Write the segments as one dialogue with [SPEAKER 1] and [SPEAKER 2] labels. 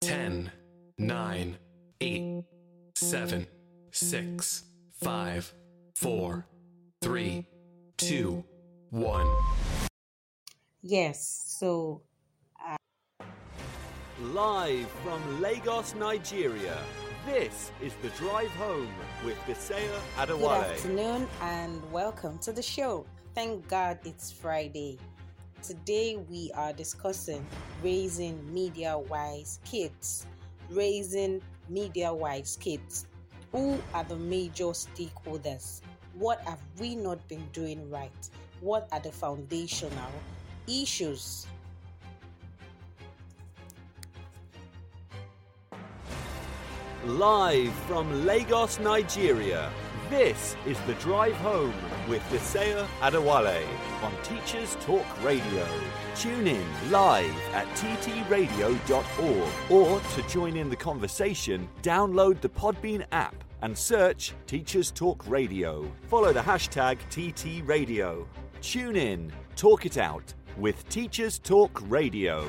[SPEAKER 1] 10, 9, 8, 7, 6, 5, 4, 3, 2, 1.
[SPEAKER 2] Yes, so uh,
[SPEAKER 3] Live from Lagos, Nigeria. This is the drive home with Bisaya
[SPEAKER 2] good afternoon and welcome to the show. Thank God it's Friday. Today we are discussing raising media wise kids. Raising media wise kids. Who are the major stakeholders? What have we not been doing right? What are the foundational issues?
[SPEAKER 3] Live from Lagos, Nigeria. This is the drive home with Bisaya Adewale on Teachers Talk Radio. Tune in live at ttradio.org or to join in the conversation, download the Podbean app and search Teachers Talk Radio. Follow the hashtag TTRadio. Tune in, talk it out with Teachers Talk Radio.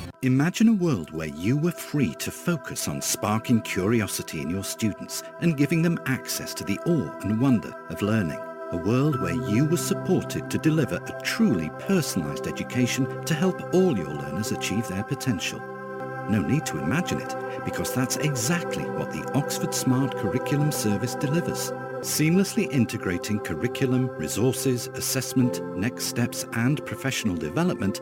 [SPEAKER 4] Imagine a world where you were free to focus on sparking curiosity in your students and giving them access to the awe and wonder of learning. A world where you were supported to deliver a truly personalised education to help all your learners achieve their potential. No need to imagine it, because that's exactly what the Oxford Smart Curriculum Service delivers. Seamlessly integrating curriculum, resources, assessment, next steps, and professional development,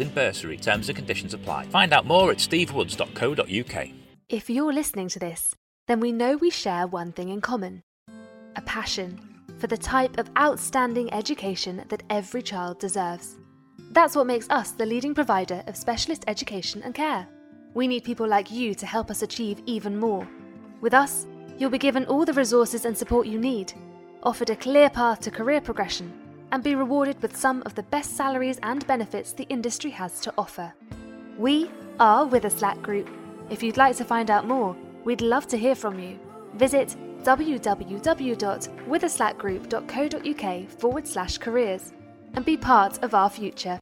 [SPEAKER 5] in bursary? Terms and conditions apply. Find out more at stevewoods.co.uk.
[SPEAKER 6] If you're listening to this, then we know we share one thing in common a passion for the type of outstanding education that every child deserves. That's what makes us the leading provider of specialist education and care. We need people like you to help us achieve even more. With us, you'll be given all the resources and support you need, offered a clear path to career progression, and be rewarded with some of the best salaries and benefits the industry has to offer. We are Witherslack Group. If you'd like to find out more, we'd love to hear from you. Visit www.witherslackgroup.co.uk forward slash careers and be part of our future.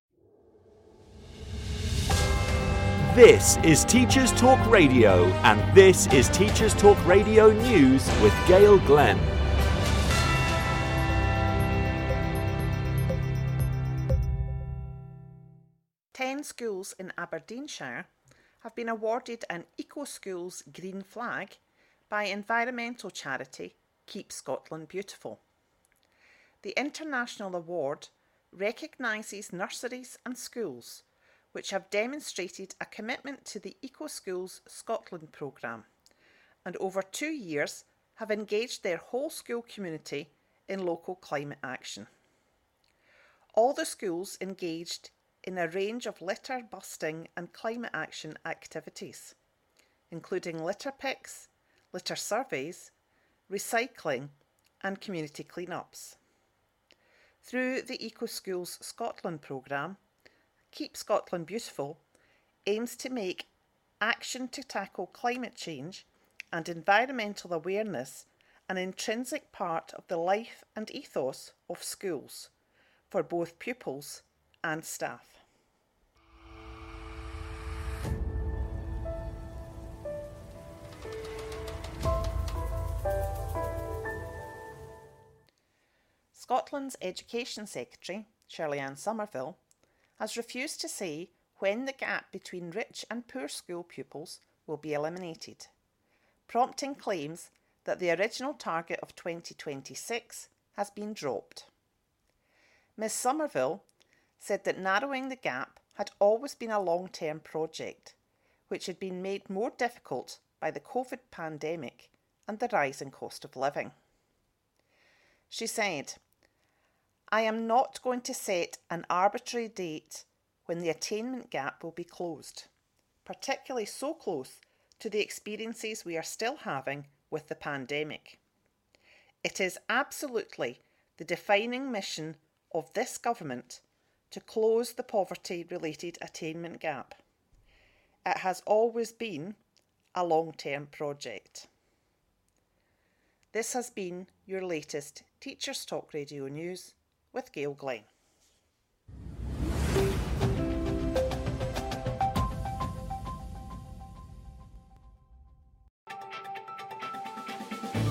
[SPEAKER 3] This is Teachers Talk Radio, and this is Teachers Talk Radio News with Gail Glenn.
[SPEAKER 7] Ten schools in Aberdeenshire have been awarded an Eco Schools Green Flag by environmental charity Keep Scotland Beautiful. The international award recognises nurseries and schools which have demonstrated a commitment to the Eco Schools Scotland programme and over two years have engaged their whole school community in local climate action. All the schools engaged in a range of litter busting and climate action activities, including litter picks, litter surveys, recycling, and community cleanups. Through the Eco Schools Scotland programme, Keep Scotland Beautiful aims to make action to tackle climate change and environmental awareness an intrinsic part of the life and ethos of schools for both pupils and staff. Scotland's Education Secretary, Shirley-Anne Somerville, has refused to say when the gap between rich and poor school pupils will be eliminated, prompting claims that the original target of 2026 has been dropped. Ms Somerville said that narrowing the gap had always been a long term project, which had been made more difficult by the COVID pandemic and the rising cost of living. She said, I am not going to set an arbitrary date when the attainment gap will be closed, particularly so close to the experiences we are still having with the pandemic. It is absolutely the defining mission of this government to close the poverty related attainment gap. It has always been a long term project. This has been your latest Teachers Talk Radio News with Gail Glenn.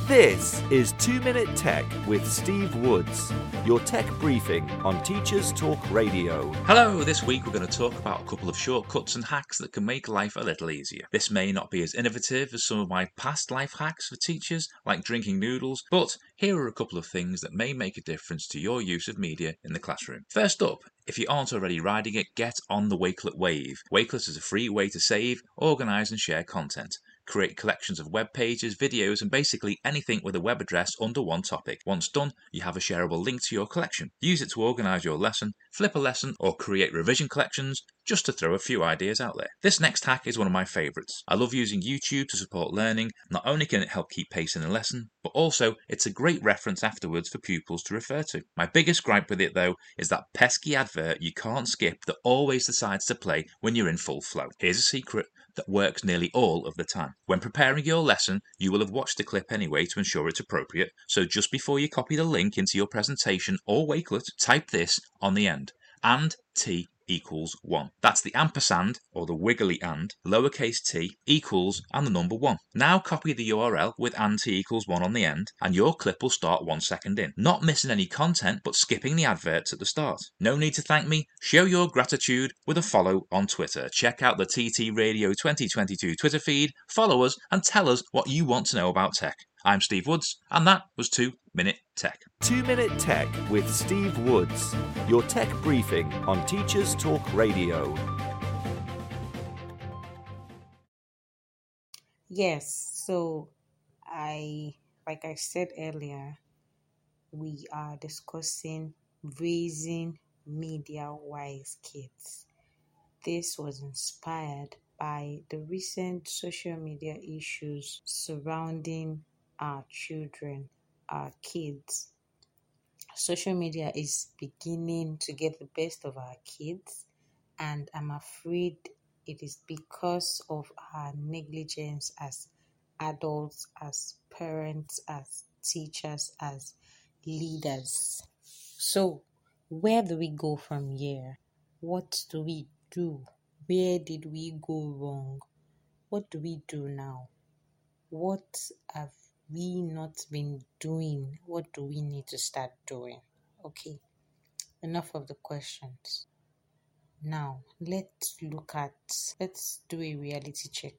[SPEAKER 3] This is 2 Minute Tech with Steve Woods, your tech briefing on Teachers Talk Radio.
[SPEAKER 5] Hello, this week we're going to talk about a couple of shortcuts and hacks that can make life a little easier. This may not be as innovative as some of my past life hacks for teachers, like drinking noodles, but here are a couple of things that may make a difference to your use of media in the classroom. First up, if you aren't already riding it, get on the Wakelet wave. Wakelet is a free way to save, organise, and share content create collections of web pages, videos, and basically anything with a web address under one topic. Once done, you have a shareable link to your collection. Use it to organize your lesson, flip a lesson, or create revision collections, just to throw a few ideas out there. This next hack is one of my favorites. I love using YouTube to support learning. Not only can it help keep pace in a lesson, but also it's a great reference afterwards for pupils to refer to. My biggest gripe with it though is that pesky advert you can't skip that always decides to play when you're in full flow. Here's a secret that works nearly all of the time. When preparing your lesson, you will have watched the clip anyway to ensure it's appropriate, so just before you copy the link into your presentation or Wakelet, type this on the end. And T equals 1. That's the ampersand, or the wiggly and, lowercase t, equals, and the number 1. Now copy the URL with and t equals 1 on the end, and your clip will start one second in. Not missing any content, but skipping the adverts at the start. No need to thank me. Show your gratitude with a follow on Twitter. Check out the TT Radio 2022 Twitter feed, follow us, and tell us what you want to know about tech. I'm Steve Woods, and that was 2 Minute Tech.
[SPEAKER 3] 2 Minute Tech with Steve Woods, your tech briefing on Teachers Talk Radio.
[SPEAKER 2] Yes, so I, like I said earlier, we are discussing raising media wise kids. This was inspired by the recent social media issues surrounding our children, our kids. Social media is beginning to get the best of our kids, and I'm afraid it is because of our negligence as adults, as parents, as teachers, as leaders. So, where do we go from here? What do we do? Where did we go wrong? What do we do now? What have we not been doing? What do we need to start doing? Okay, enough of the questions. Now, let's look at, let's do a reality check.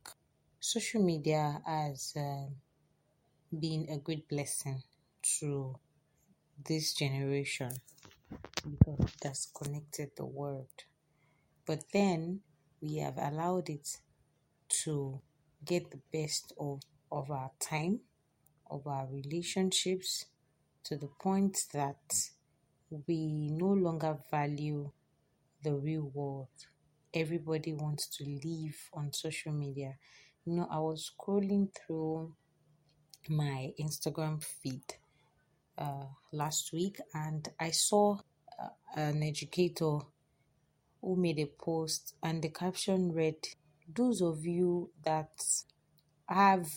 [SPEAKER 2] Social media has uh, been a great blessing to this generation because it has connected the world. But then we have allowed it to get the best of, of our time of our relationships to the point that we no longer value the real world. Everybody wants to live on social media. You know, I was scrolling through my Instagram feed uh, last week and I saw uh, an educator who made a post and the caption read those of you that have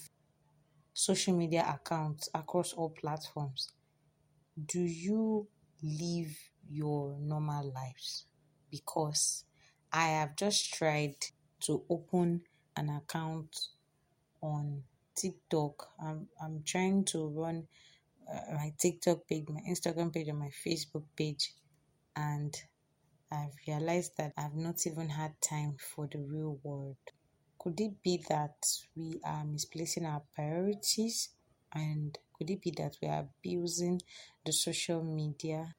[SPEAKER 2] social media accounts across all platforms, do you live your normal lives? Because I have just tried to open an account on TikTok. I'm I'm trying to run uh, my TikTok page, my Instagram page, and my Facebook page, and I've realized that I've not even had time for the real world. Could it be that we are misplacing our priorities? And could it be that we are abusing the social media?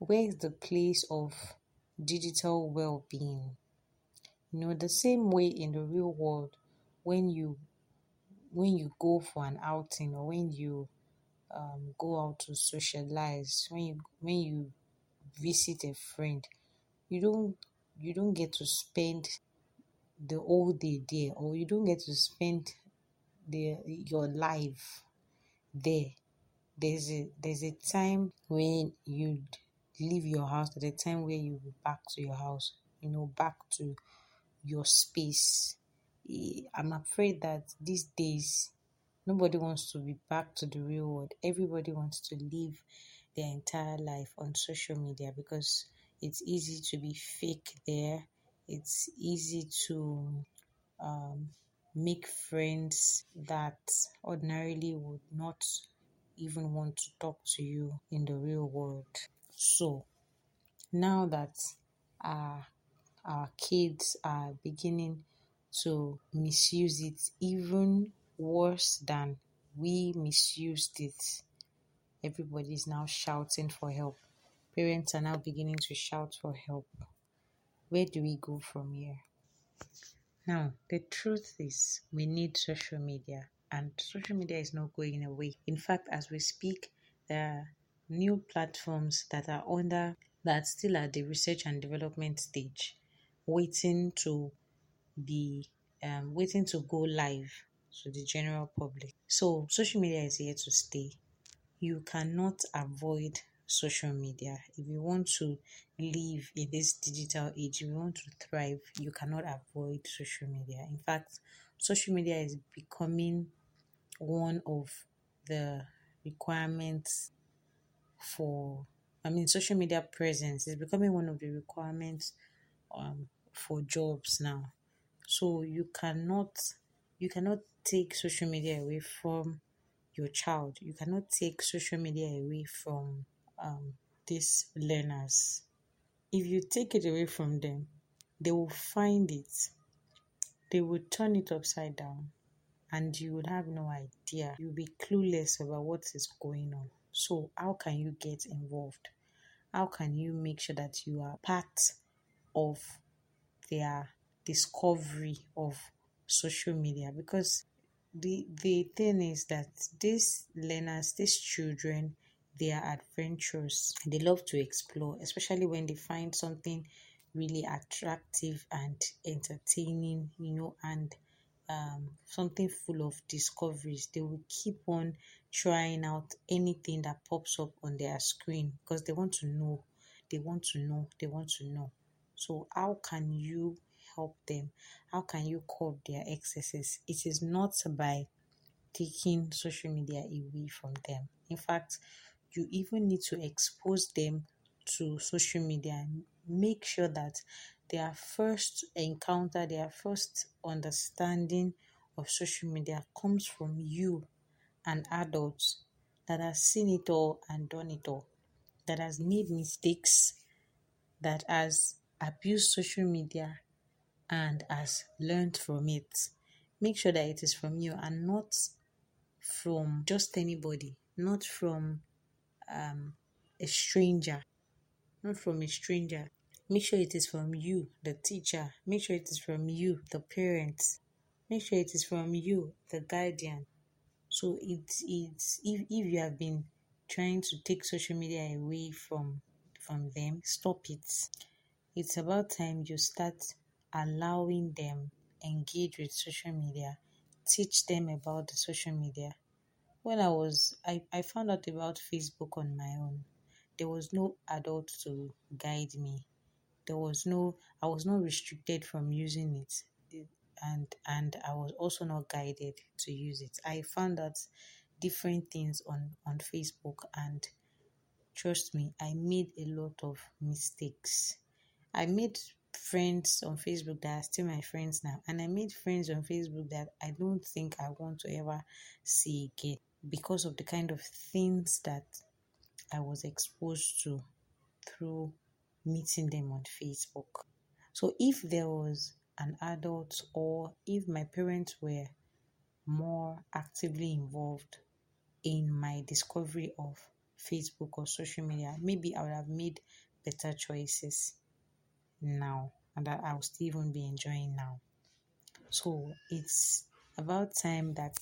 [SPEAKER 2] Where is the place of digital well being? You know, the same way in the real world, when you when you go for an outing or when you um, go out to socialize, when you when you visit a friend, you don't you don't get to spend the whole day there or you don't get to spend the your life there. There's a there's a time when you leave your house, there's a time where you go back to your house, you know, back to your space. I'm afraid that these days nobody wants to be back to the real world. Everybody wants to live their entire life on social media because it's easy to be fake there. It's easy to um, make friends that ordinarily would not even want to talk to you in the real world. So now that our, our kids are beginning to misuse it even worse than we misused it, everybody is now shouting for help. Parents are now beginning to shout for help. Where do we go from here? Now, the truth is, we need social media, and social media is not going away. In fact, as we speak, there are new platforms that are under that still at the research and development stage, waiting to be um, waiting to go live to the general public. So, social media is here to stay. You cannot avoid social media. If you want to live in this digital age, if you want to thrive, you cannot avoid social media. In fact, social media is becoming one of the requirements for I mean social media presence is becoming one of the requirements um, for jobs now. So you cannot you cannot take social media away from your child. You cannot take social media away from um, these learners. If you take it away from them, they will find it, they will turn it upside down, and you would have no idea. You'll be clueless about what is going on. So, how can you get involved? How can you make sure that you are part of their discovery of social media? Because the the thing is that these learners, these children, they are adventurous. And they love to explore, especially when they find something really attractive and entertaining, you know, and um, something full of discoveries. They will keep on trying out anything that pops up on their screen because they want to know, they want to know, they want to know. So, how can you help them? How can you curb their excesses? It is not by taking social media away from them. In fact, you even need to expose them to social media and make sure that their first encounter, their first understanding of social media comes from you, an adult that has seen it all and done it all, that has made mistakes, that has abused social media and has learned from it. Make sure that it is from you and not from just anybody, not from um, a stranger, not from a stranger. Make sure it is from you, the teacher. Make sure it is from you, the parents. Make sure it is from you, the guardian. So it's it's if, if you have been trying to take social media away from from them, stop it. It's about time you start allowing them engage with social media. Teach them about the social media when I was I, I found out about Facebook on my own. There was no adult to guide me. There was no I was not restricted from using it. and and I was also not guided to use it. I found out different things on on Facebook and trust me, I made a lot of mistakes. I made friends on Facebook that are still my friends now, and I made friends on Facebook that I don't think I want to ever see again because of the kind of things that I was exposed to through meeting them on Facebook. So if there was an adult or if my parents were more actively involved in my discovery of Facebook or social media, maybe I would have made better choices now and that I'll still even be enjoying now. So it's about time that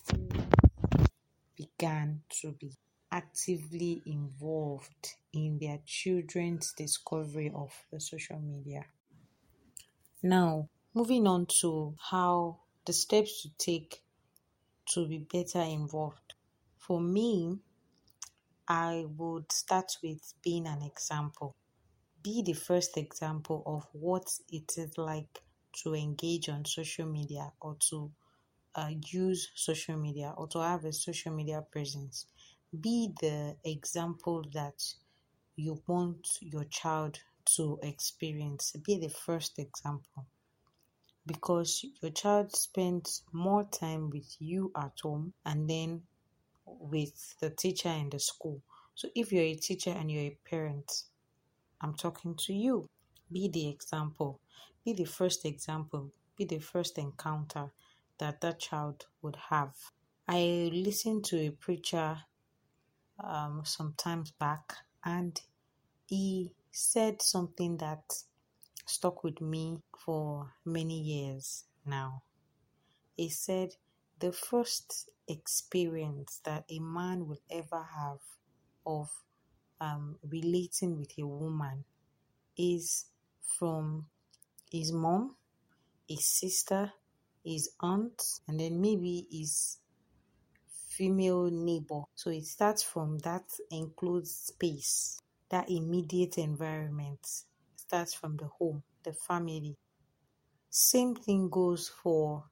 [SPEAKER 2] began to be actively involved in their children's discovery of the social media. Now, moving on to how the steps to take to be better involved. For me, I would start with being an example. Be the first example of what it is like to engage on social media or to uh, use social media or to have a social media presence. Be the example that you want your child to experience. Be the first example because your child spends more time with you at home and then with the teacher in the school. So if you're a teacher and you're a parent, I'm talking to you. Be the example. Be the first example. Be the first encounter that that child would have. I listened to a preacher um, some times back and he said something that stuck with me for many years now. He said, The first experience that a man will ever have of um, relating with a woman is from his mom, his sister, his aunt, and then maybe his female neighbor. So it starts from that enclosed space, that immediate environment. It starts from the home, the family. Same thing goes for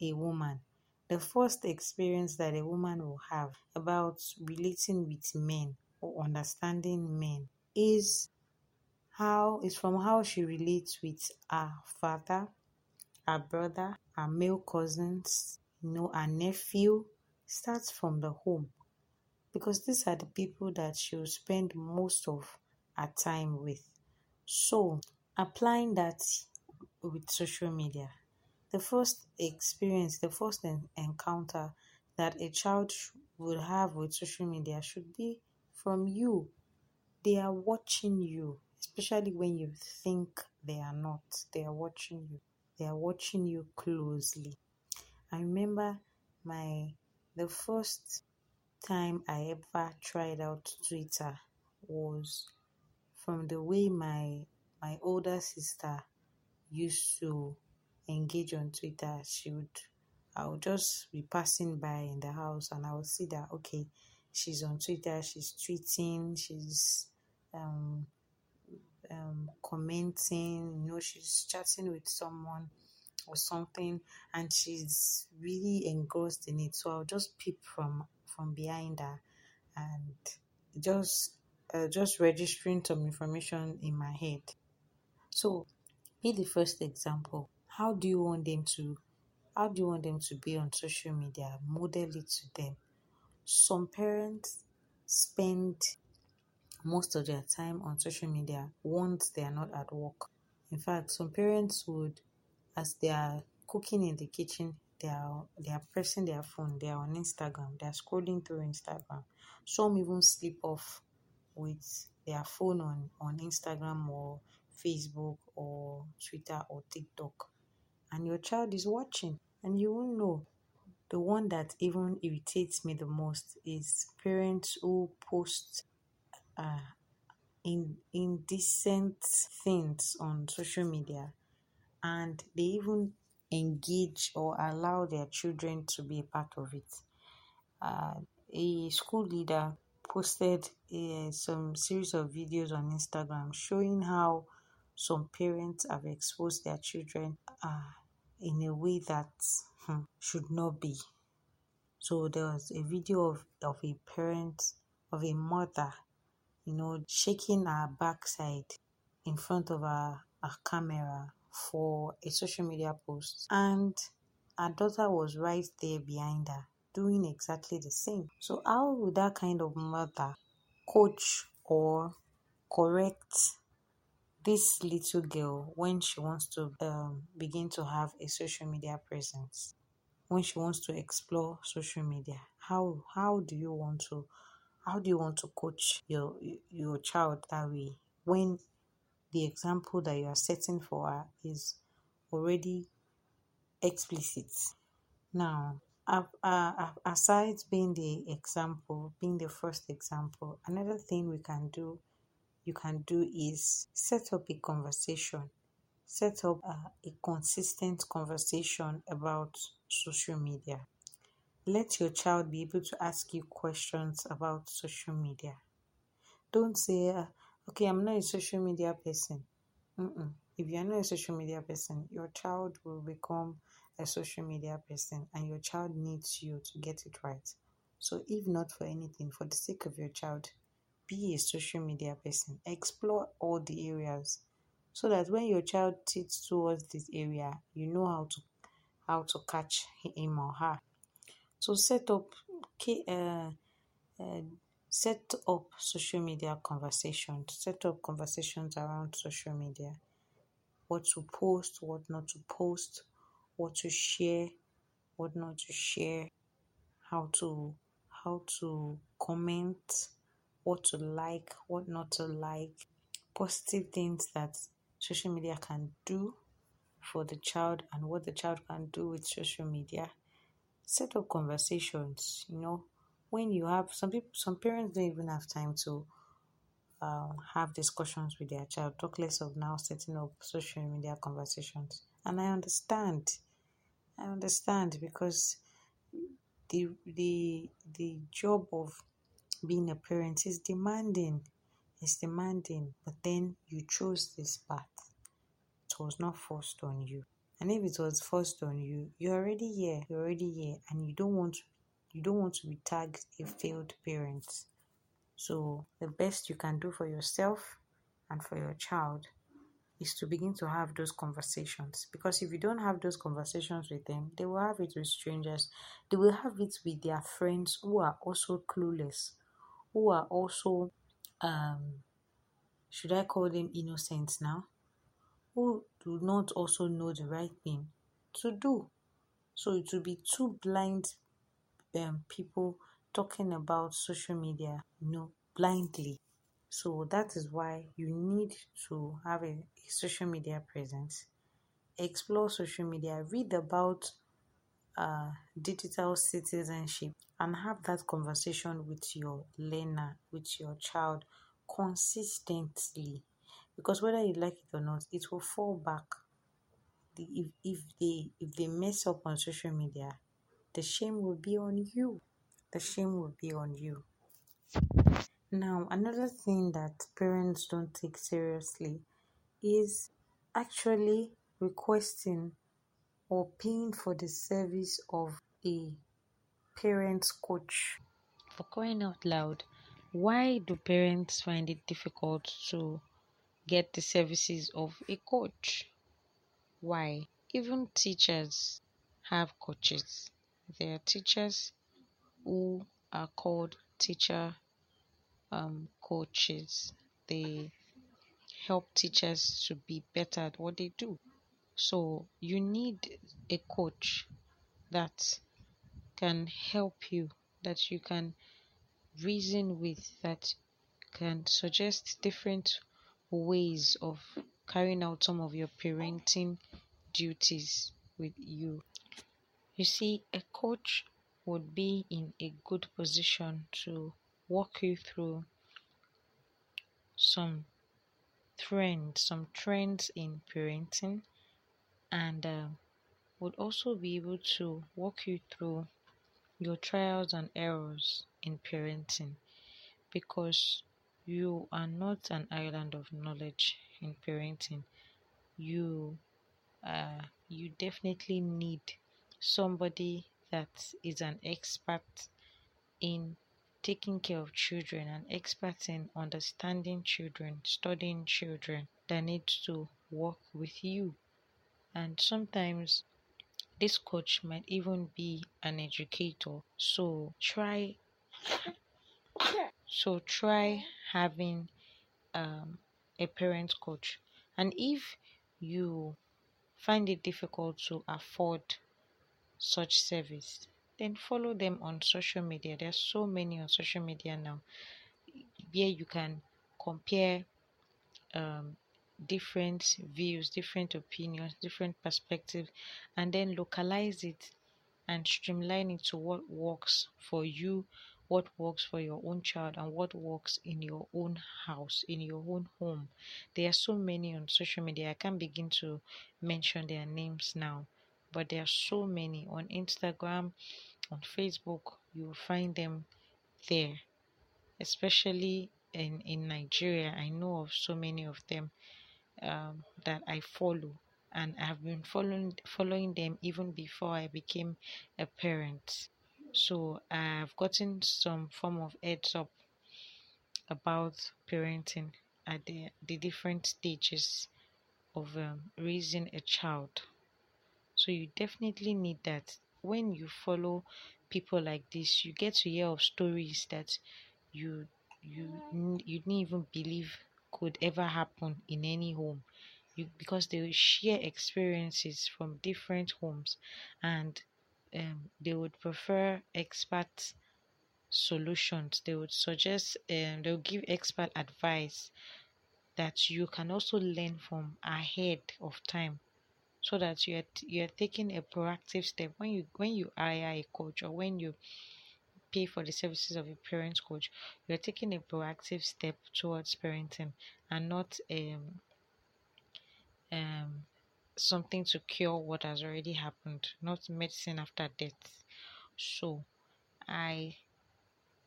[SPEAKER 2] a woman. The first experience that a woman will have about relating with men or understanding men is how is from how she relates with her father, her brother, her male cousins, you know, her nephew, starts from the home. Because these are the people that she'll spend most of her time with. So, applying that with social media, the first experience, the first encounter that a child would have with social media should be from you. They are watching you, especially when you think they are not. They are watching you. They are watching you closely. I remember my the first time I ever tried out Twitter was from the way my my older sister used to engage on Twitter. She would I would just be passing by in the house and I would see that okay, she's on Twitter, she's tweeting, she's um, um, commenting, you know, she's chatting with someone or something and she's really engrossed in it. So i'll just peep from from behind her and just uh, just registering some information in my head. So be the first example. How do you want them to how do you want them to be on social media model it to them? Some parents spend most of their time on social media once they are not at work. In fact some parents would as they are cooking in the kitchen they are they are pressing their phone they are on instagram they are scrolling through instagram. Some even sleep off with their phone on on instagram or facebook or twitter or tiktok. And your child is watching and you won't know. The one that even irritates me the most is parents who post uh, in indecent things on social media and they even engage or allow their children to be a part of it. Uh, a school leader posted uh, some series of videos on Instagram showing how some parents have exposed their children uh, in a way that hmm, should not be. So there was a video of, of a parent, of a mother, you know, shaking her backside in front of her, her camera for a social media post. And her daughter was right there behind her doing exactly the same. So, how would that kind of mother coach or correct this little girl when she wants to um, begin to have a social media presence? When she wants to explore social media, how how do you want to how do you want to coach your your child that way? When the example that you are setting for her is already explicit. Now aside being the example, being the first example, another thing we can do, you can do is set up a conversation, set up a consistent conversation about social media. Let your child be able to ask you questions about social media. Don't say, uh, okay, I'm not a social media person. Mm-mm. If you're not a social media person, your child will become a social media person and your child needs you to get it right. So, if not for anything, for the sake of your child, be a social media person. Explore all the areas so that when your child sits towards this area, you know how to how to catch him or her. So set up uh, uh, set up social media conversations. Set up conversations around social media. What to post, what not to post, what to share, what not to share, how to how to comment, what to like, what not to like, positive things that social media can do for the child and what the child can do with social media. Set up conversations, you know, when you have some people some parents don't even have time to um, have discussions with their child, talk less of now setting up social media conversations. And I understand. I understand because the the the job of being a parent is demanding. It's demanding, but then you chose this path. It was not forced on you. And if it was forced on you, you're already here. You're already here, and you don't want to, you don't want to be tagged a failed parent. So the best you can do for yourself and for your child is to begin to have those conversations. Because if you don't have those conversations with them, they will have it with strangers. They will have it with their friends who are also clueless, who are also, um, should I call them innocent now? Who do not also know the right thing to do. So it will be two blind um, people talking about social media, you know, blindly. So that is why you need to have a, a social media presence. Explore social media, read about uh, digital citizenship, and have that conversation with your learner, with your child consistently. Because whether you like it or not, it will fall back. The, if, if they if they mess up on social media, the shame will be on you. The shame will be on you. Now, another thing that parents don't take seriously is actually requesting or paying for the service of a parents coach. For crying out loud, why do parents find it difficult to get the services of a coach? Why? Even teachers have coaches. There are teachers who are called teacher um, coaches. They help teachers to be better at what they do. So you need a coach that can help you, that you can reason with, that can suggest different ways of carrying out some of your parenting duties with you. You see, a coach would be in a good position to walk you through some trends, some trends in parenting, and uh, would also be able to walk you through your trials and errors in parenting because you are not an island of knowledge in parenting. You uh, you definitely need somebody that is an expert in taking care of children, an expert in understanding children, studying children that needs to work with you. And sometimes this coach might even be an educator. So try so try having um, a parent coach. And if you find it difficult to afford such service, then follow them on social media. There's so many on social media now where you can compare um, different views, different opinions, different perspectives, and then localize it and streamline it to what works for you, what works for your own child, and what works in your own house, in your own home. There are so many on social media. I can't begin to mention their names now, but there are so many on Instagram, on Facebook. You will find them there, especially in in Nigeria. I know of so many of them um, that I follow, and I've been following following them even before I became a parent. So I've gotten some form of heads up about parenting at the, the different stages of um, raising a child. So you definitely need that. When you follow people like this, you get to hear of stories that you you you didn't even believe could ever happen in any home you, because they share experiences from different homes and um, they would prefer expert solutions. They would suggest um, they'll give expert advice that you can also learn from ahead of time so that you're you're taking a proactive step. When you when you hire a coach or when you pay for the services of a parent coach, you're taking a proactive step towards parenting and not um, um, something to cure what has already happened, not medicine after death. So, I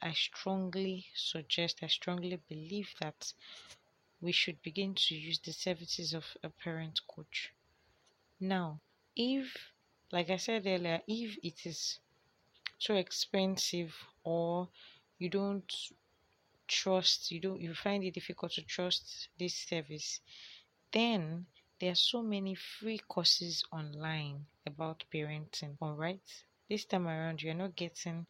[SPEAKER 2] I strongly suggest, I strongly believe that we should begin to use the services of a parent coach. Now, if, like I said earlier, if it is too expensive or you don't trust you don't you find it difficult to trust this service then there are so many free courses online about parenting all right this time around you're not getting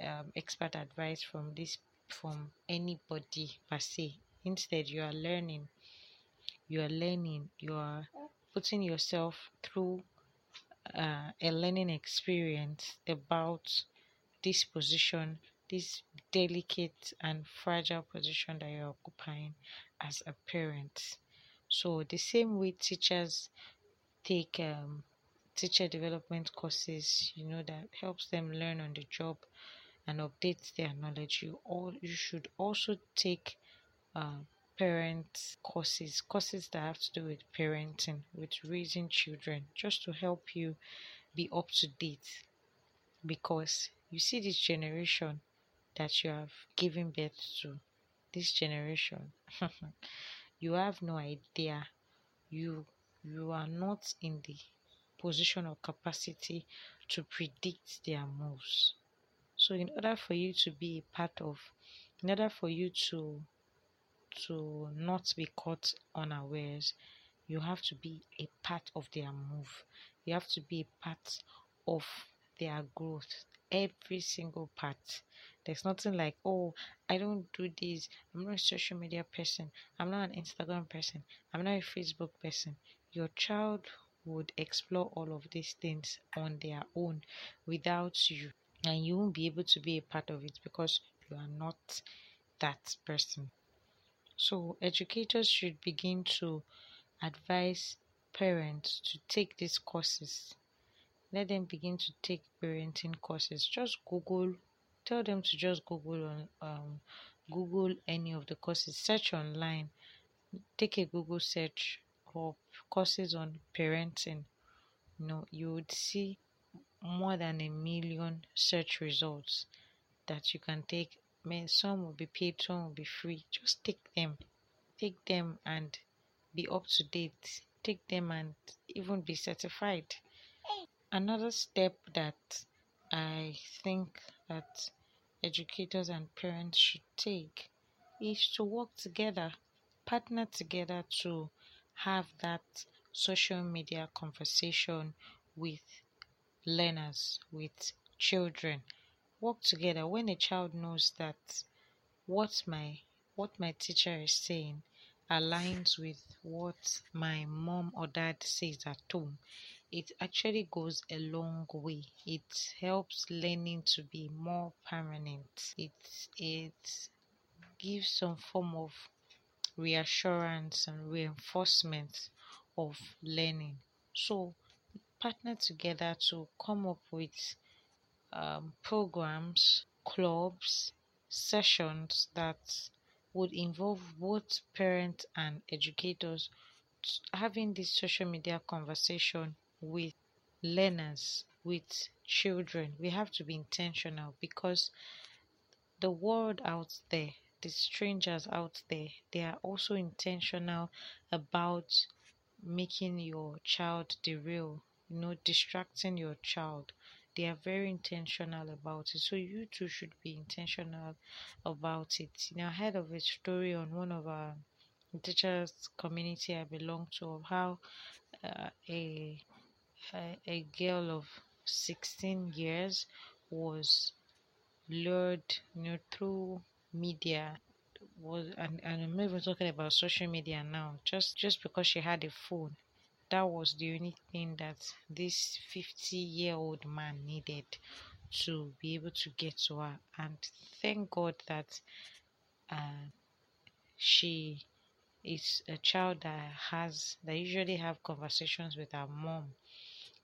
[SPEAKER 2] um, expert advice from this from anybody per se. Instead you are learning. You are learning. You are putting yourself through uh, a learning experience about this position, this delicate and fragile position that you're occupying as a parent. So, the same way teachers take um, teacher development courses, you know, that helps them learn on the job and update their knowledge, you all you should also take uh, parent courses, courses that have to do with parenting, with raising children, just to help you be up to date. Because you see this generation that you have given birth to, this generation, you have no idea. You you are not in the position or capacity to predict their moves. So in order for you to be a part of in order for you to to not be caught unawares, you have to be a part of their move. You have to be a part of their growth. Every single part. There's nothing like, oh, I don't do this. I'm not a social media person. I'm not an Instagram person. I'm not a Facebook person. Your child would explore all of these things on their own without you. And you won't be able to be a part of it because you are not that person. So, educators should begin to advise parents to take these courses. Let them begin to take parenting courses. Just Google, tell them to just Google on um, Google any of the courses. Search online. Take a Google search or courses on parenting. You know, you would see more than a million search results that you can take some will be paid, some will be free. Just take them, take them and be up to date. Take them and even be certified. Another step that I think that educators and parents should take is to work together, partner together to have that social media conversation with learners, with children. Work together when a child knows that what my what my teacher is saying aligns with what my mom or dad says at home it actually goes a long way. It helps learning to be more permanent. It it gives some form of reassurance and reinforcement of learning. So partner together to come up with um, programs, clubs, sessions that would involve both parents and educators having this social media conversation with learners, with children. We have to be intentional because the world out there, the strangers out there, they are also intentional about making your child derail, you know, distracting your child. They are very intentional about it. So you too should be intentional about it. You know, I heard of a story on one of our teachers community I belong to of how uh, a a, girl of 16 years was lured you know through media. Was and, and I'm even talking about social media now just just because she had a phone. That was the only thing that this 50 year old man needed to be able to get to her. And thank god that uh, she is a child that has that usually have conversations with her mom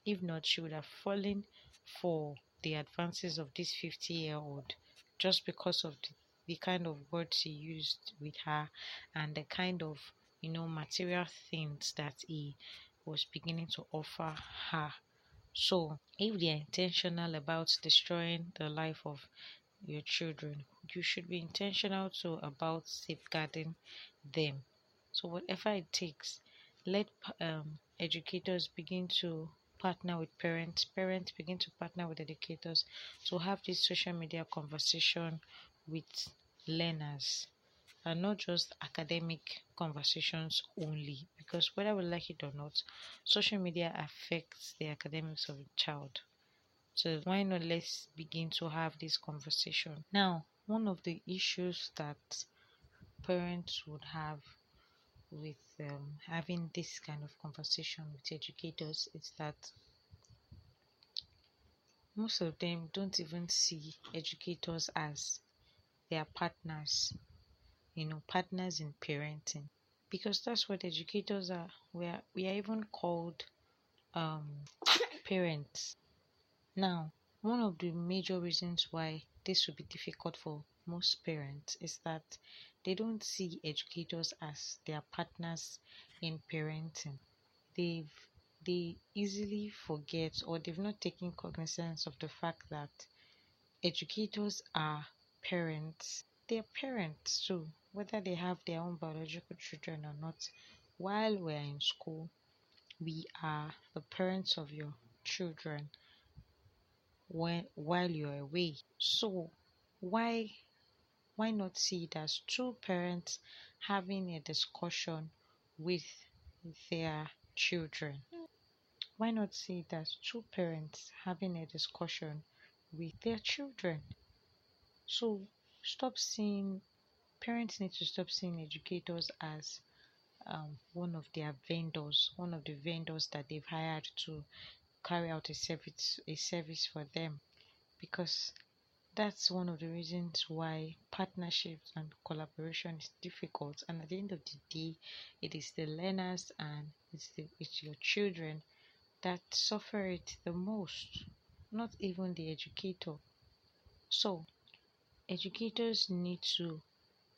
[SPEAKER 2] if not, she would have fallen for the advances of this 50 year old just because of the, the kind of words he used with her and the kind of you know material things that he was beginning to offer her. So, if they are intentional about destroying the life of your children, you should be intentional too about safeguarding them. So, whatever it takes, let um, educators begin to partner with parents, parents begin to partner with educators to have this social media conversation with learners and not just academic conversations only. Because whether we like it or not social media affects the academics of a child. So why not let's begin to have this conversation. Now one of the issues that parents would have with um, having this kind of conversation with educators is that most of them don't even see educators as their partners, you know, partners in parenting, because that's what educators are. We are we are even called um, parents. Now, one of the major reasons why this would be difficult for most parents is that they don't see educators as their partners in parenting. They've they easily forget or they've not taken cognizance of the fact that educators are parents. They're parents too, whether they have their own biological children or not. While we're in school, we are the parents of your children when while you're away. So why why not see it as two parents having a discussion with their children? Why not see it as two parents having a discussion with their children? So stop seeing parents need to stop seeing educators as um, one of their vendors, one of the vendors that they've hired to carry out a service a service for them because that's one of the reasons why partnerships and collaboration is difficult. And at the end of the day it is the learners and it's the it's your children that suffer it the most not even the educator. So educators need to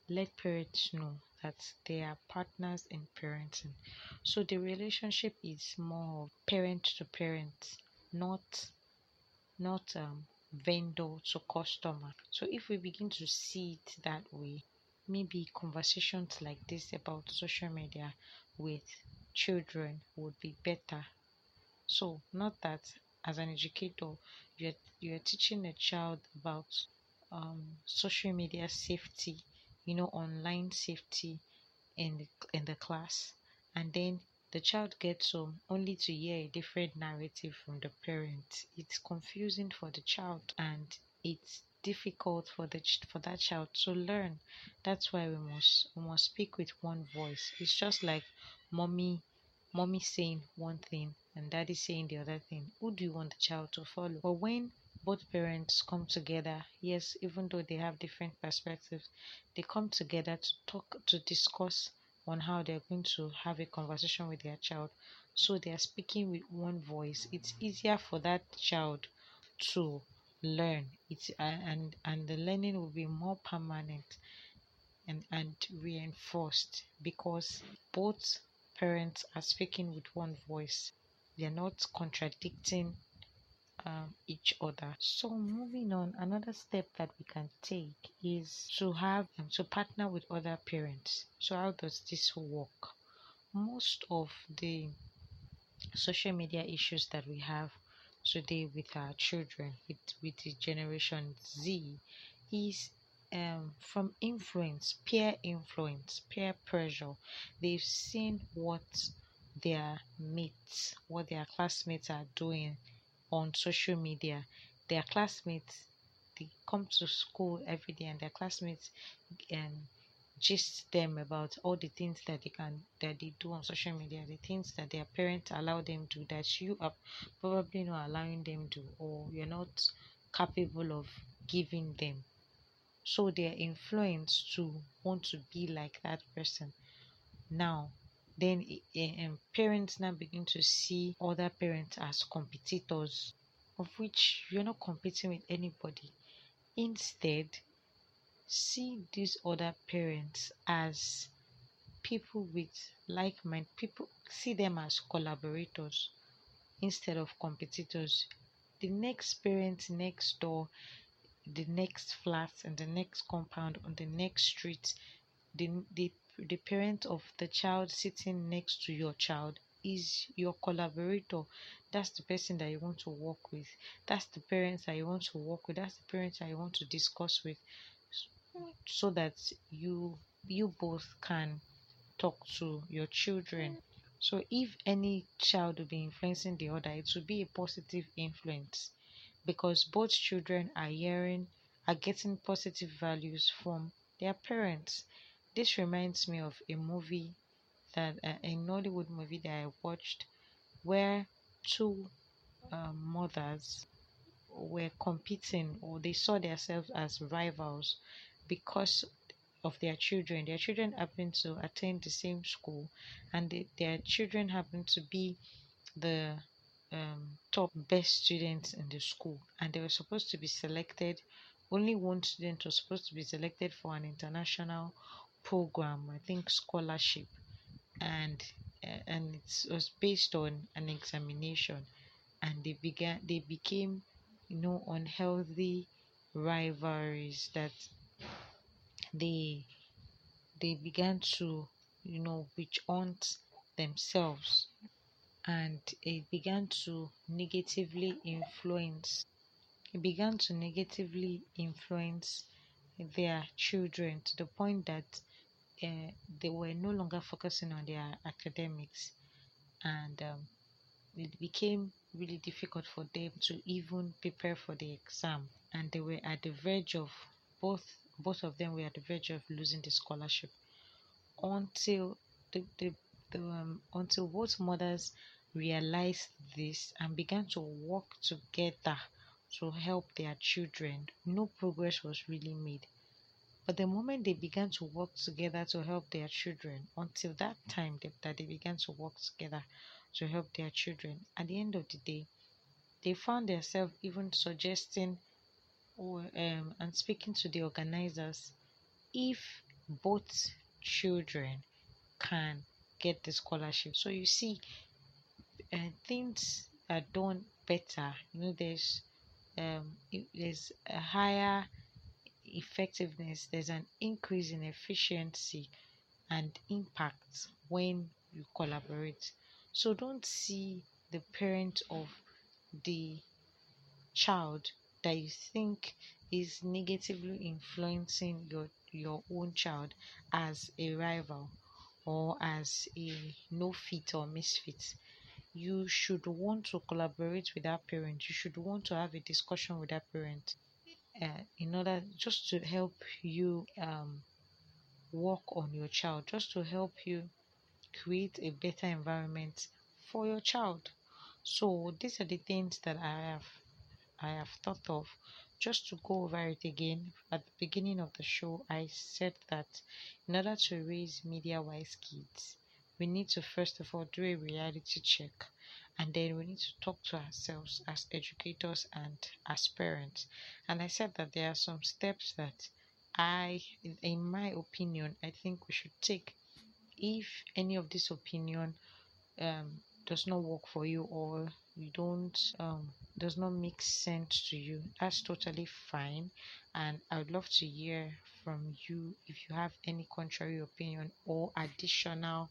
[SPEAKER 2] let parents know that they are partners in parenting. So the relationship is more parent to parent not not um vendor to customer. So if we begin to see it that way, maybe conversations like this about social media with children would be better So, not that as an educator, you're, you're teaching a child about um, social media safety, you know, online safety in the, in the class, and then the child gets home only to hear a different narrative from the parent. It's confusing for the child and it's difficult for the for that child to learn. That's why we must we must speak with one voice. It's just like mommy mommy saying one thing and daddy saying the other thing. Who do you want the child to follow? But when both parents come together, yes, even though they have different perspectives, they come together to talk to discuss on how they're going to have a conversation with their child. So they are speaking with one voice. It's easier for that child to learn. It's and and the learning will be more permanent and, and reinforced because both parents are speaking with one voice. They're not contradicting um, each other. So moving on, another step that we can take is to have um, to partner with other parents. So how does this work? Most of the social media issues that we have today with our children, with, with the generation Z, is um, from influence, peer influence, peer pressure. They've seen what their mates, what their classmates are doing on social media. Their classmates, they come to school every day, and their classmates um, gist them about all the things that they can that they do on social media, the things that their parents allow them to that you are probably not allowing them to, or you're not capable of giving them. So they're influenced to want to be like that person. Now, then um, parents now begin to see other parents as competitors, of which you're not competing with anybody. Instead, see these other parents as people with like mind people see them as collaborators instead of competitors the next parent next door the next flat and the next compound on the next street the, the the parent of the child sitting next to your child is your collaborator. That's the person that you want to work with. That's the parents that you want to work with. That's the parents that you want to discuss with so that you you both can talk to your children. So if any child will be influencing the other it will be a positive influence because both children are hearing are getting positive values from their parents this reminds me of a movie that uh, a Nollywood movie that I watched where two um, mothers were competing or they saw themselves as rivals because of their children. Their children happened to attend the same school and they, their children happened to be the um, top best students in the school and they were supposed to be selected only one student was supposed to be selected for an international program, I think scholarship, and uh, and it was based on an examination, and they began they became you know unhealthy rivalries that they they began to you know witch hunt themselves. And it began to negatively influence it began to negatively influence their children to the point that uh, they were no longer focusing on their academics. And um, it became really difficult for them to even prepare for the exam. And they were at the verge of both both of them were at the verge of losing the scholarship. Until the, the, the um, until both mothers realized this and began to work together to help their children no progress was really made but the moment they began to work together to help their children, until that time they, that they began to work together to help their children, at the end of the day, they found themselves even suggesting or um, and speaking to the organizers if both children can get the scholarship. So you see, uh, things are done better. You know, there's um, there's a higher effectiveness, there's an increase in efficiency and impact when you collaborate. So don't see the parent of the child that you think is negatively influencing your your own child as a rival or as a no fit or misfit. You should want to collaborate with that parent. You should want to have a discussion with that parent uh, in order just to help you um, work on your child just to help you create a better environment for your child. So these are the things that i have i have thought of. Just to go over it again at the beginning of the show i said that in order to raise media wise kids we need to first of all do a reality check and then we need to talk to ourselves as educators and as parents. And i said that there are some steps that i in, in my opinion i think we should take. If any of this opinion um, does not work for you or you don't um, does not make sense to you that's totally fine. And i would love to hear from you if you have any contrary opinion or additional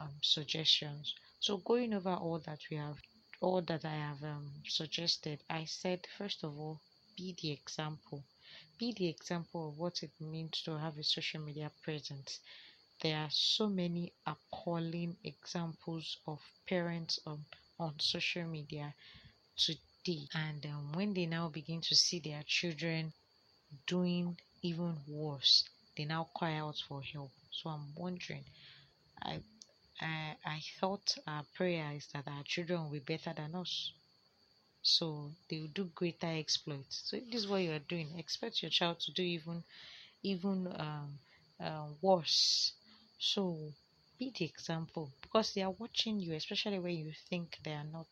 [SPEAKER 2] um, suggestions so going over all that we have all that i have um, suggested i said first of all be the example. Be the example of what it means to have a social media presence. There are so many appalling examples of parents on, on social media today. And um, when they now begin to see their children doing even worse they now cry out for help. So i'm wondering i i, I thought our prayer is that our children will be better than us. So they will do greater exploits so this is what you are doing. Expect your child to do even even um, uh, worse. So be the example. Because they are watching you, especially when you think they are not.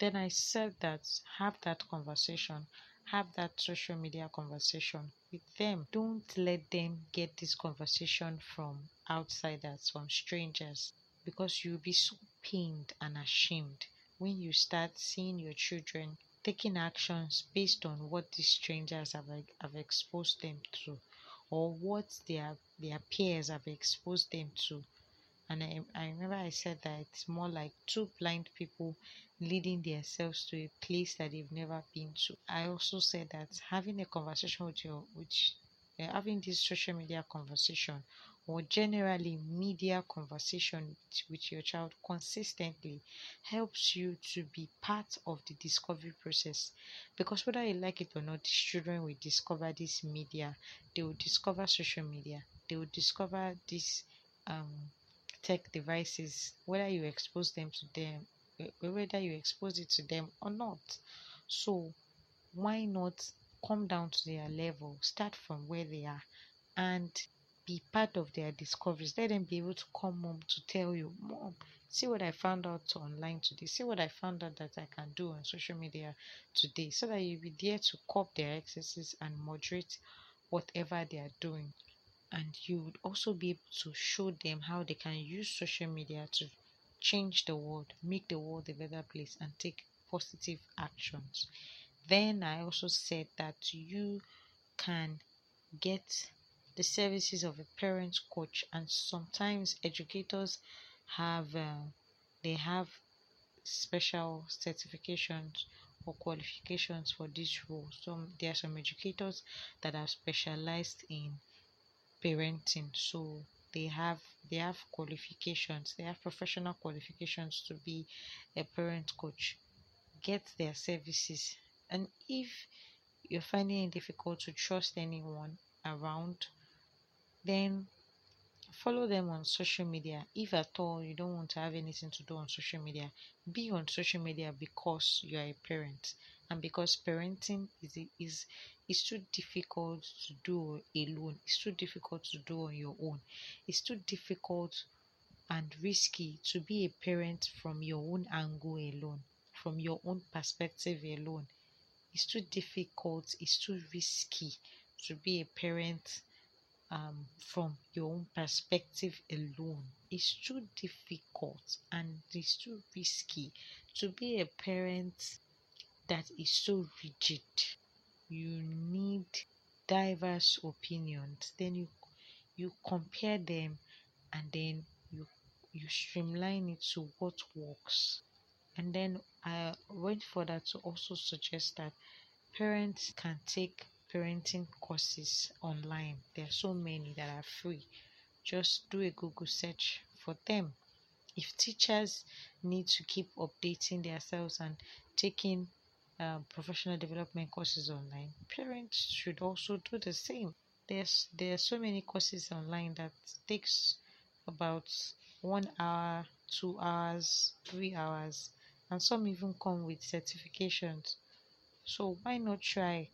[SPEAKER 2] Then I said that have that conversation, have that social media conversation with them. Don't let them get this conversation from outsiders, from strangers, because you'll be so pained and ashamed when you start seeing your children taking actions based on what these strangers have, have exposed them to or what their their peers have exposed them to and I, I remember I said that it's more like two blind people leading themselves to a place that they've never been to. I also said that having a conversation with your which uh, having this social media conversation or generally media conversation with your child consistently helps you to be part of the discovery process. Because whether you like it or not these children will discover this media they will discover social media they will discover these um, tech devices whether you expose them to them whether you expose it to them or not. So why not come down to their level start from where they are and be part of their discoveries. Let them be able to come home to tell you, Mom, see what I found out online today. See what I found out that I can do on social media today. So that you'll be there to curb their excesses and moderate whatever they are doing. And you would also be able to show them how they can use social media to change the world, make the world a better place, and take positive actions. Then I also said that you can get the services of a parent coach and sometimes educators have uh, they have special certifications or qualifications for this role. So there are some educators that are specialized in parenting so they have they have qualifications they have professional qualifications to be a parent coach get their services. And if you're finding it difficult to trust anyone around then follow them on social media. If at all you don't want to have anything to do on social media be on social media because you are a parent. And because parenting is is is too difficult to do alone. It's too difficult to do on your own. It's too difficult and risky to be a parent from your own angle alone from your own perspective alone. It's too difficult. It's too risky to be a parent um, from your own perspective alone it's too difficult and it's too risky to be a parent that is so rigid. You need diverse opinions. Then you you compare them and then you you streamline it to what works. And then I went further to also suggest that parents can take parenting courses online. There are so many that are free. Just do a Google search for them. If teachers need to keep updating themselves and taking uh, professional development courses online, parents should also do the same. There's there are so many courses online that takes about one hour, two hours, three hours, and some even come with certifications. So why not try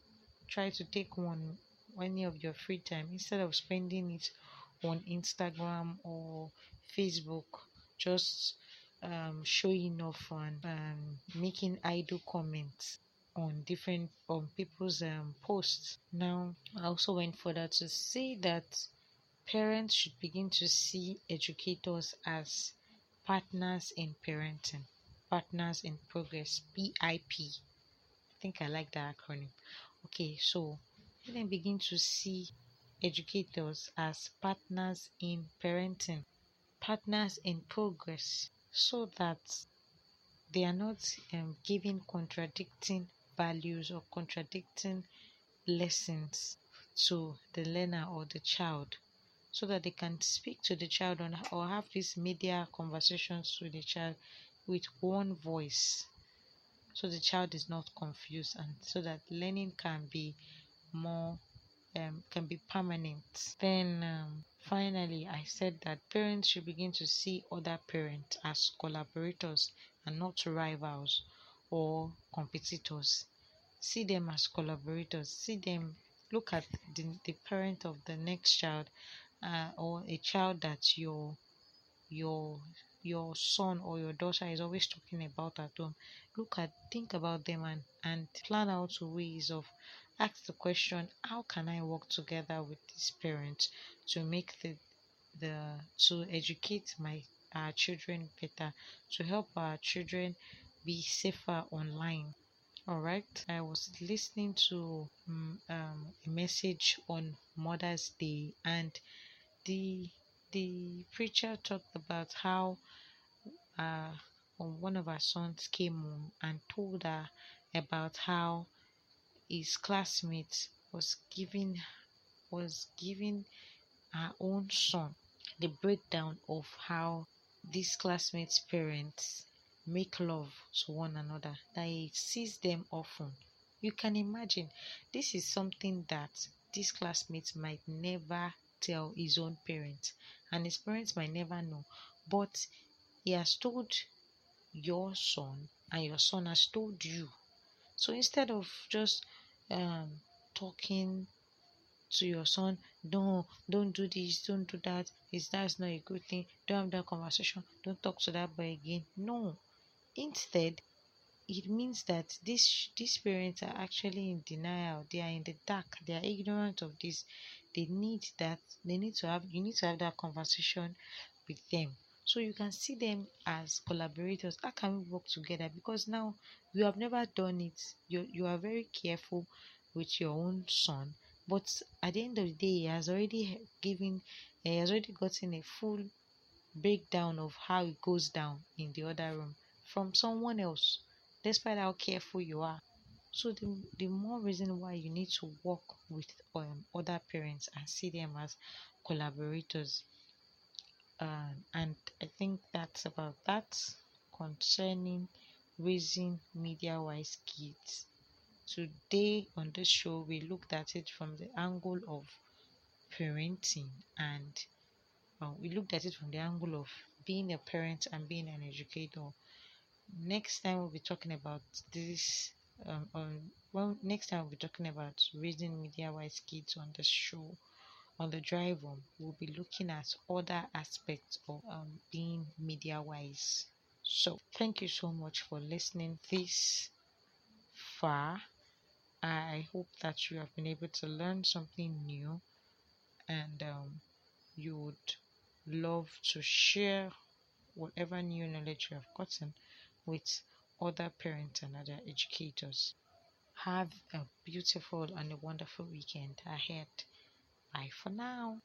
[SPEAKER 2] try to take one any of your free time instead of spending it on Instagram or Facebook just um, showing off and um, making idle comments on different on people's um, posts. Now, I also went further to say that parents should begin to see educators as partners in parenting, partners in progress, PIP. I think I like that acronym. Okay, so then begin to see educators as partners in parenting, partners in progress, so that they are not um, giving contradicting values or contradicting lessons to the learner or the child so that they can speak to the child on, or have these media conversations with the child with one voice so the child is not confused and so that learning can be more um, can be permanent. Then um, finally i said that parents should begin to see other parents as collaborators and not rivals or competitors. See them as collaborators. See them look at the, the parent of the next child uh, or a child that your your your son or your daughter is always talking about at home. Look at think about them and and plan out ways of ask the question how can i work together with this parent to make the the to educate my our children better to help our children be safer online? All right i was listening to um, um, a message on mother's day and the the preacher talked about how uh, one of our sons came home and told her about how his classmate was giving was giving her own son the breakdown of how this classmate's parents make love to one another that he sees them often. You can imagine this is something that this classmate might never tell his own parents and his parents might never know but he has told your son and your son has told you so instead of just um, talking to your son no don't do this don't do that is that's not a good thing don't have that conversation don't talk to that boy again no Instead, it means that these these parents are actually in denial. They are in the dark. They are ignorant of this. They need that. They need to have. You need to have that conversation with them so you can see them as collaborators how can we work together because now you have never done it you you are very careful with your own son but at the end of the day he has already given he has already gotten a full breakdown of how it goes down in the other room from someone else, despite how careful you are. So the, the more reason why you need to work with um, other parents and see them as collaborators. Uh, and I think that's about that concerning raising media wise kids. Today on this show, we looked at it from the angle of parenting and well, we looked at it from the angle of being a parent and being an educator next time we'll be talking about this um, on well next time we'll be talking about raising media wise kids on the show on the drive home we'll be looking at other aspects of um, being media wise. So thank you so much for listening this far. I hope that you have been able to learn something new and um, you would love to share whatever new knowledge you have gotten with other parents and other educators. Have a beautiful and a wonderful weekend ahead. Bye for now.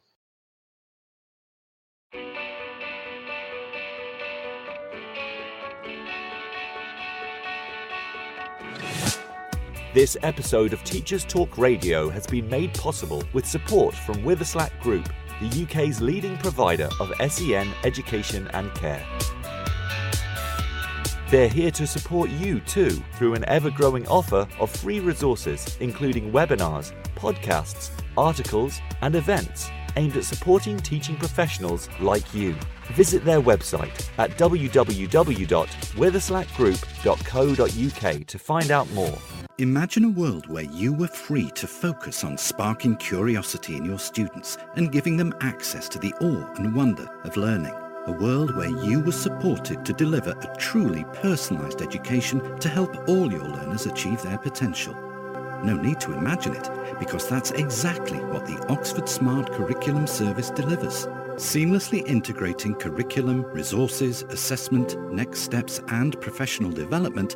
[SPEAKER 3] This episode of Teachers Talk Radio has been made possible with support from Witherslack Group, the UK's leading provider of SEN education and care. They're here to support you too through an ever growing offer of free resources, including webinars, podcasts, articles, and events aimed at supporting teaching professionals like you. Visit their website at www.witherslackgroup.co.uk to find out more.
[SPEAKER 4] Imagine a world where you were free to focus on sparking curiosity in your students and giving them access to the awe and wonder of learning. A world where you were supported to deliver a truly personalised education to help all your learners achieve their potential. No need to imagine it, because that's exactly what the Oxford Smart Curriculum Service delivers. Seamlessly integrating curriculum, resources, assessment, next steps and professional development,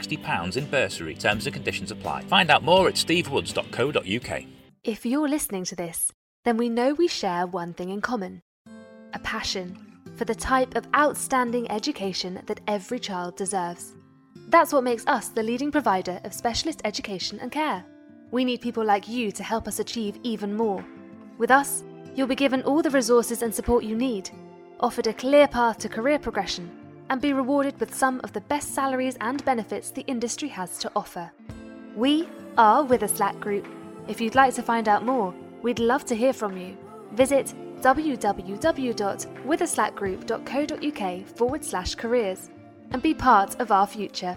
[SPEAKER 5] £60 in bursary. Terms and conditions apply. Find out more at stevewoods.co.uk.
[SPEAKER 6] If you're listening to this, then we know we share one thing in common a passion for the type of outstanding education that every child deserves. That's what makes us the leading provider of specialist education and care. We need people like you to help us achieve even more. With us, you'll be given all the resources and support you need, offered a clear path to career progression and be rewarded with some of the best salaries and benefits the industry has to offer. We are Witherslack Group. If you'd like to find out more, we'd love to hear from you. Visit www.witherslackgroup.co.uk forward slash careers and be part of our future.